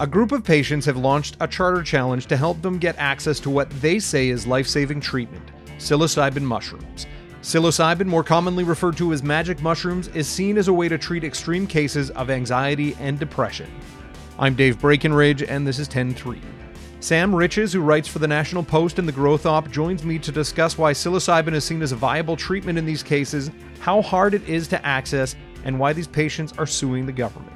A group of patients have launched a charter challenge to help them get access to what they say is life saving treatment psilocybin mushrooms. Psilocybin, more commonly referred to as magic mushrooms, is seen as a way to treat extreme cases of anxiety and depression. I'm Dave Breckenridge, and this is 10-3. Sam Riches, who writes for the National Post and the Growth Op, joins me to discuss why psilocybin is seen as a viable treatment in these cases, how hard it is to access, and why these patients are suing the government.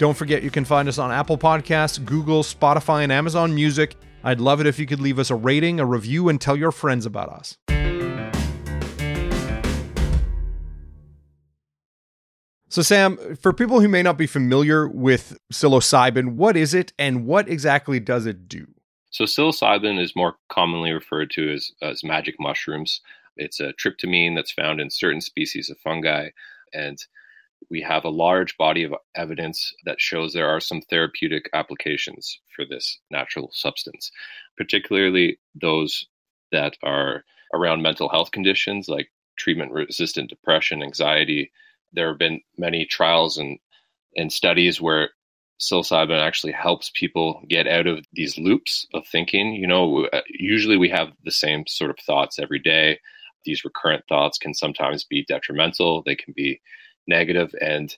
Don't forget you can find us on Apple Podcasts, Google, Spotify, and Amazon Music. I'd love it if you could leave us a rating, a review, and tell your friends about us. So, Sam, for people who may not be familiar with psilocybin, what is it and what exactly does it do? So, psilocybin is more commonly referred to as, as magic mushrooms. It's a tryptamine that's found in certain species of fungi. And we have a large body of evidence that shows there are some therapeutic applications for this natural substance, particularly those that are around mental health conditions like treatment resistant depression, anxiety. There have been many trials and, and studies where psilocybin actually helps people get out of these loops of thinking. You know, uh, usually we have the same sort of thoughts every day. These recurrent thoughts can sometimes be detrimental, they can be negative and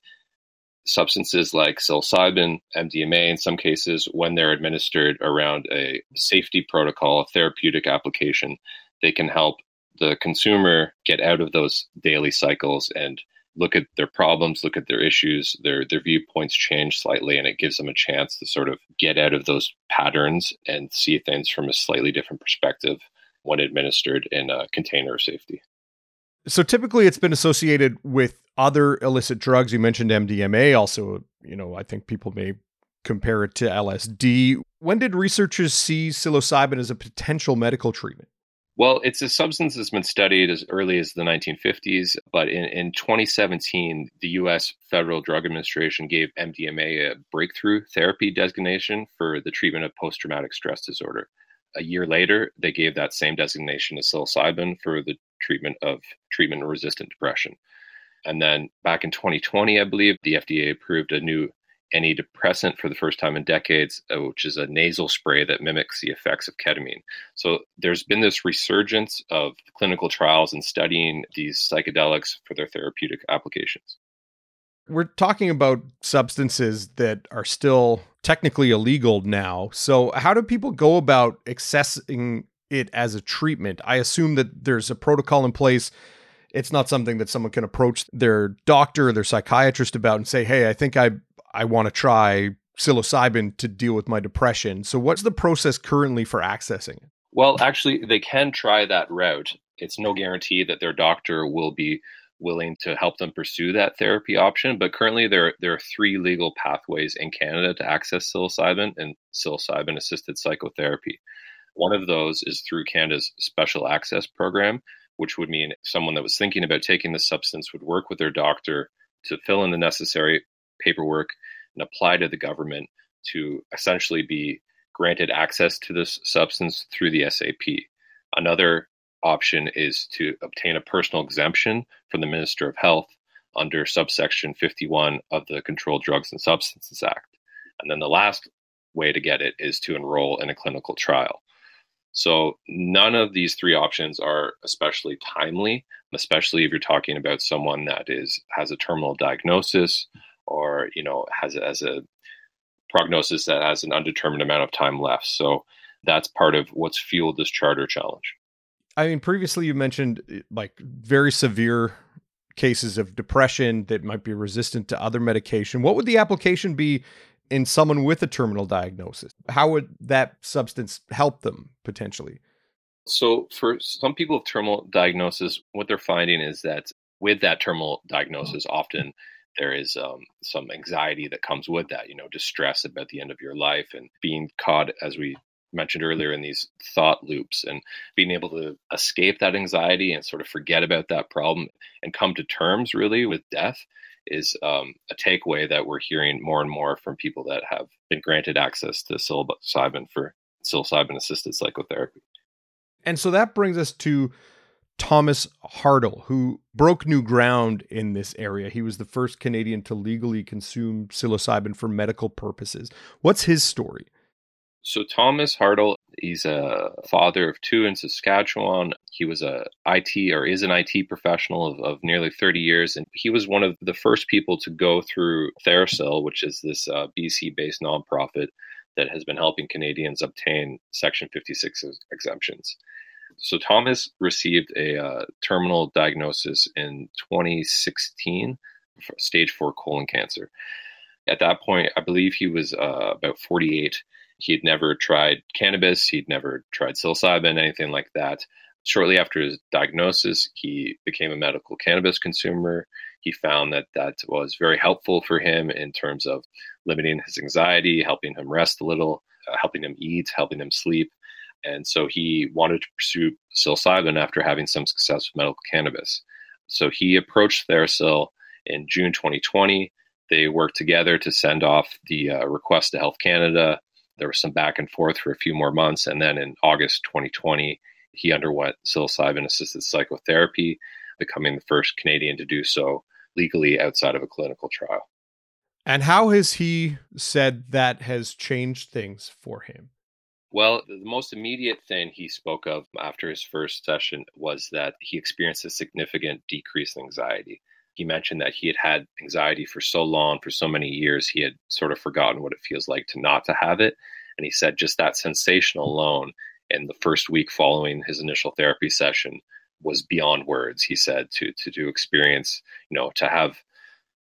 substances like psilocybin, MDMA, in some cases, when they're administered around a safety protocol, a therapeutic application, they can help the consumer get out of those daily cycles and look at their problems, look at their issues, their their viewpoints change slightly, and it gives them a chance to sort of get out of those patterns and see things from a slightly different perspective when administered in a container of safety. So typically it's been associated with other illicit drugs. You mentioned MDMA. Also, you know, I think people may compare it to LSD. When did researchers see psilocybin as a potential medical treatment? Well, it's a substance that's been studied as early as the 1950s, but in, in 2017, the US Federal Drug Administration gave MDMA a breakthrough therapy designation for the treatment of post traumatic stress disorder. A year later, they gave that same designation to psilocybin for the treatment of treatment resistant depression. And then back in 2020, I believe, the FDA approved a new antidepressant for the first time in decades, uh, which is a nasal spray that mimics the effects of ketamine. So there's been this resurgence of clinical trials and studying these psychedelics for their therapeutic applications. We're talking about substances that are still technically illegal now. So, how do people go about accessing it as a treatment? I assume that there's a protocol in place it's not something that someone can approach their doctor or their psychiatrist about and say, "Hey, I think I I want to try psilocybin to deal with my depression." So, what's the process currently for accessing it? Well, actually, they can try that route. It's no guarantee that their doctor will be willing to help them pursue that therapy option. But currently, there there are three legal pathways in Canada to access psilocybin and psilocybin assisted psychotherapy. One of those is through Canada's Special Access Program, which would mean someone that was thinking about taking the substance would work with their doctor to fill in the necessary paperwork and apply to the government to essentially be granted access to this substance through the SAP. Another option is to obtain a personal exemption from the Minister of Health under subsection 51 of the Controlled Drugs and Substances Act. And then the last way to get it is to enroll in a clinical trial. So none of these three options are especially timely, especially if you're talking about someone that is has a terminal diagnosis or you know has has a prognosis that has an undetermined amount of time left. So that's part of what's fueled this charter challenge. I mean, previously you mentioned eh, like very severe cases of depression that might be resistant to other medication. What would the application be in someone with a terminal diagnosis? How would that substance help them potentially? So, for some people with terminal diagnosis, what they're finding is that with that terminal diagnosis, often there is um, some anxiety that comes with that, you know, distress about the end of your life and being caught, as we mentioned earlier, in these thought loops and being able to escape that anxiety and sort of forget about that problem and come to terms really with death is um, a takeaway that we're hearing more and more from people that have been granted access to psilocybin for psilocybin assisted psychotherapy. And so that brings us to Thomas Hartle, who broke new ground in this area. He was the first Canadian to legally consume psilocybin for medical purposes. What's his story? So Thomas Hartle, he's a father of two in Saskatchewan. He was a IT or is an IT professional of, of nearly 30 years, and he was one of the first people to go through TheraPsil, which is this uh, BC-based nonprofit that has been helping Canadians obtain Section 56 exemptions. So Thomas received a uh, terminal diagnosis in 2016, stage four colon cancer. At that point, I believe he was uh, about 48 He'd never tried cannabis, he'd never tried psilocybin, anything like that. Shortly after his diagnosis, he became a medical cannabis consumer. He found that that was very helpful for him in terms of limiting his anxiety, helping him rest a little, uh, helping him eat, helping him sleep. And so he wanted to pursue psilocybin after having some success with medical cannabis. So he approached TheraPsil in June 2020. They worked together to send off the uh, request to Health Canada there was some back and forth for a few more months. And then in August 2020, he underwent psilocybin assisted psychotherapy, becoming the first Canadian to do so legally outside of a clinical trial. And how has he said that has changed things for him? Well, the most immediate thing he spoke of after his first session was that he experienced a significant decrease in anxiety he mentioned that he had had anxiety for so long, for so many years, he had sort of forgotten what it feels like to not to have it. And he said just that sensation alone in the first week following his initial therapy session was beyond words. He said to to to experience, you know, to have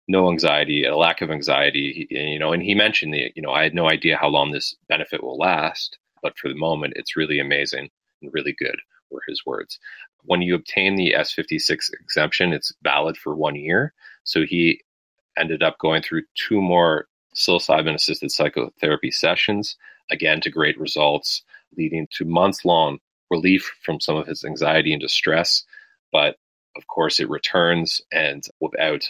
no anxiety, a lack of anxiety, you know, and he mentioned the, you know, I had no idea how long this benefit will last, but for the moment, it's really amazing and really good were his words. When you obtain the S56 exemption, it's valid for one year. So he ended up going through two more psilocybin assisted psychotherapy sessions, again to great results, leading to months long relief from some of his anxiety and distress. But of course, it returns, and without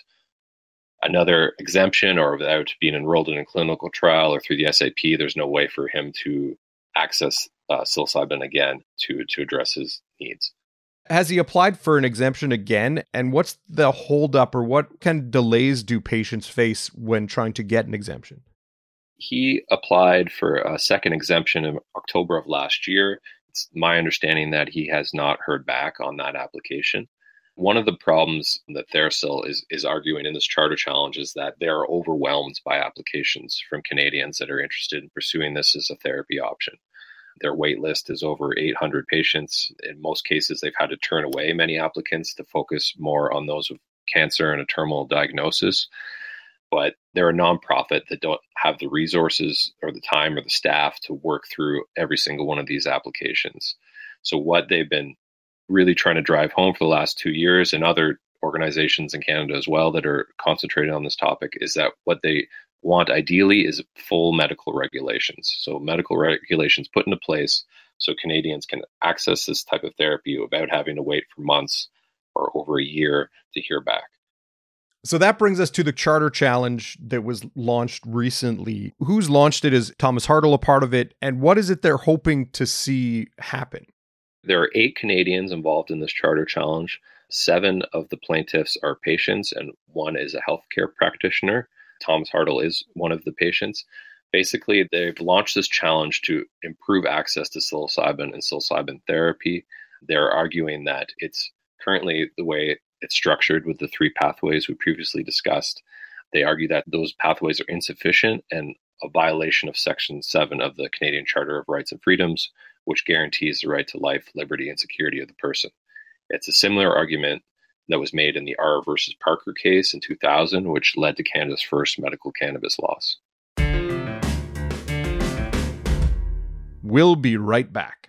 another exemption or without being enrolled in a clinical trial or through the SAP, there's no way for him to access uh, psilocybin again to to address his needs. Has he applied for an exemption again? And what's the holdup or what kind of delays do patients face when trying to get an exemption? He applied for a second exemption in October of last year. It's my understanding that he has not heard back on that application. One of the problems that TheraPsil is, is arguing in this charter challenge is that they are overwhelmed by applications from Canadians that are interested in pursuing this as a therapy option. Their wait list is over 800 patients. In most cases, they've had to turn away many applicants to focus more on those with cancer and a terminal diagnosis. But they're a nonprofit that don't have the resources or the time or the staff to work through every single one of these applications. So, what they've been really trying to drive home for the last two years, and other organizations in Canada as well that are concentrated on this topic, is that what they want ideally is full medical regulations. So, medical regulations put into place so Canadians can access this type of therapy without having to wait for months or over a year to hear back. So that brings us to the Charter Challenge that was launched recently. Who's launched it? Is Thomas Hartle a part of it? And what is it they're hoping to see happen? There are eight Canadians involved in this Charter Challenge. Seven of the plaintiffs are patients, and one is a healthcare practitioner. Thomas Hartle is one of the patients. Basically, they've launched this challenge to improve access to psilocybin and psilocybin therapy. They're arguing that it's currently the way it's structured with the three pathways we previously discussed. They argue that those pathways are insufficient and a violation of Section 7 of the Canadian Charter of Rights and Freedoms, which guarantees the right to life, liberty, and security of the person. It's a similar argument that was made in the R versus Parker case in 2000, which led to Canada's first medical cannabis laws. We'll be right back.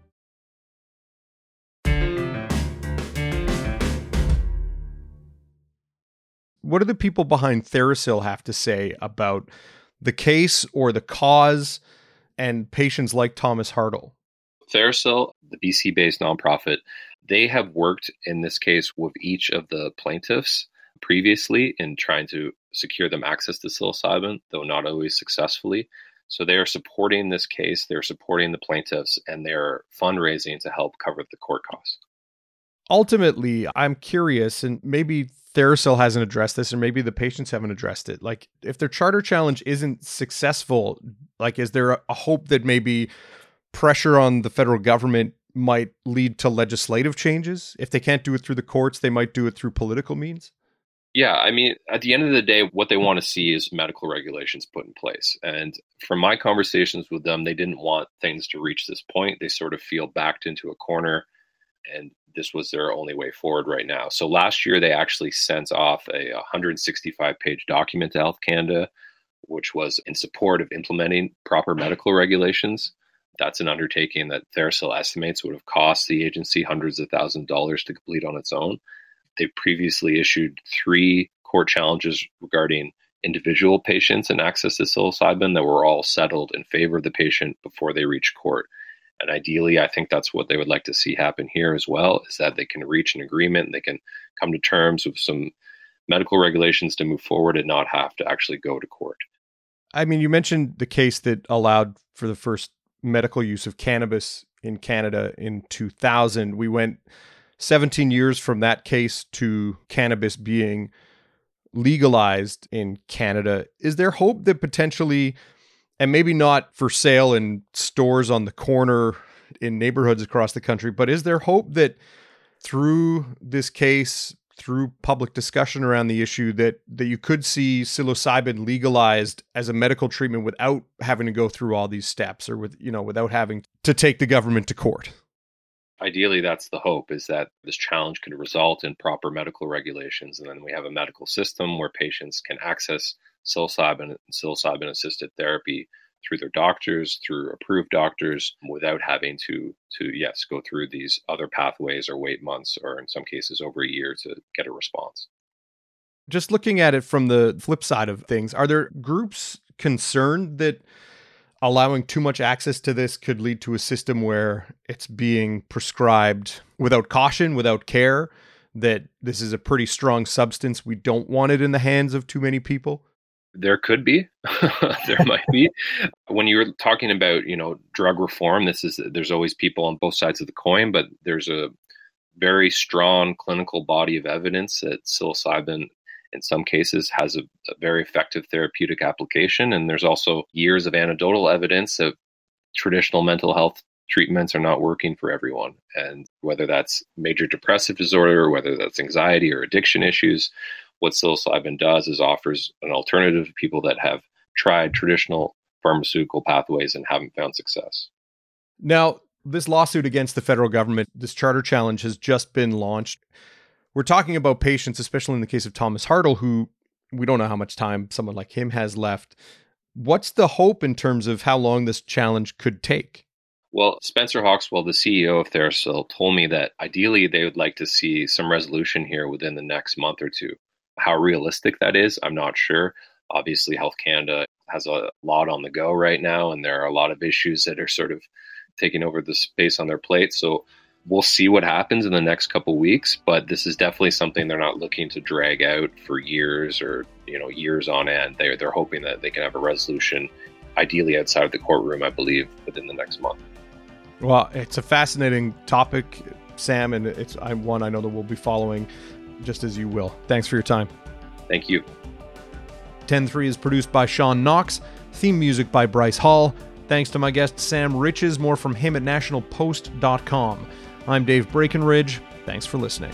What do the people behind TheraPsil have to say about the case or the cause and patients like Thomas Hartle? TheraPsil, the BC based nonprofit, they have worked in this case with each of the plaintiffs previously in trying to secure them access to psilocybin, though not always successfully. So they are supporting this case, they're supporting the plaintiffs, and they're fundraising to help cover the court costs. Ultimately, I'm curious, and maybe TheraPsil hasn't addressed this, or maybe the patients haven't addressed it. Like, if their charter challenge isn't successful, like, is there a, a hope that maybe pressure on the federal government might lead to legislative changes? If they can't do it through the courts, they might do it through political means? Yeah, I mean, at the end of the day, what they want to see is medical regulations put in place. And from my conversations with them, they didn't want things to reach this point. They sort of feel backed into a corner, and this was their only way forward right now. So last year, they actually sent off a 165 page document to Health Canada, which was in support of implementing proper medical regulations. That's an undertaking that TheraPsil estimates would have cost the agency hundreds of thousands of dollars to complete on its own. They previously issued three court challenges regarding individual patients and access to psilocybin that were all settled in favor of the patient before they reached court. And ideally, I think that's what they would like to see happen here as well is that they can reach an agreement they can come to terms with some medical regulations to move forward and not have to actually go to court. I mean, you mentioned the case that allowed for the first medical use of cannabis in Canada in 2000. We went 17 years from that case to cannabis being legalized in Canada. Is there hope that potentially, and maybe not for sale in stores on the corner in neighborhoods across the country, but is there hope that through this case, through public discussion around the issue that that you could see psilocybin legalized as a medical treatment without having to go through all these steps or with you know without having to take the government to court? Ideally that's the hope is that this challenge could result in proper medical regulations and then we have a medical system where patients can access psilocybin and psilocybin assisted therapy through their doctors, through approved doctors, without having to to yes go through these other pathways or wait months or in some cases over a year to get a response. Just looking at it from the flip side of things, are there groups concerned that allowing too much access to this could lead to a system where it's being prescribed without caution, without care, that this is a pretty strong substance. We don't want it in the hands of too many people? There could be, there might be. When you're talking about, you know, drug reform, this is there's always people on both sides of the coin, but there's a very strong clinical body of evidence that psilocybin in some cases has a, a, very effective therapeutic application and there's also years of anecdotal evidence that traditional mental health treatments are not working for everyone and whether that's major depressive disorder or whether that's anxiety or addiction issues what psilocybin does is offers an alternative to people that have tried traditional pharmaceutical pathways and haven't found success. Now, this lawsuit against the federal government, this charter challenge has just been launched. We're talking about patients, especially in the case of Thomas Hartle, who we don't know how much time someone like him has left. What's the hope in terms of how long this challenge could take? Well, Spencer Hawkswell, the CEO of TheraPsil, told me that ideally they would like to see some resolution here within the next month or two. How realistic that is, I'm not sure. Obviously, Health Canada has a lot on the go right now, and there are a lot of issues that are sort of taking over the space on their plate. So we'll see what happens in the next couple weeks, but this is definitely something they're not looking to drag out for years or you know years on end. They're they're hoping that they can have a resolution, ideally outside of the courtroom, I believe, within the next month. Well, it's a fascinating topic, Sam, and it's I'm one I know that we'll be following, just as you will. Thanks for your time. Thank you. 10-3 is produced by Sean Knox. Theme music by Bryce Hall. Thanks to my guest Sam Riches. More from him at nationalpost.com. I'm Dave Breckenridge. Thanks for listening.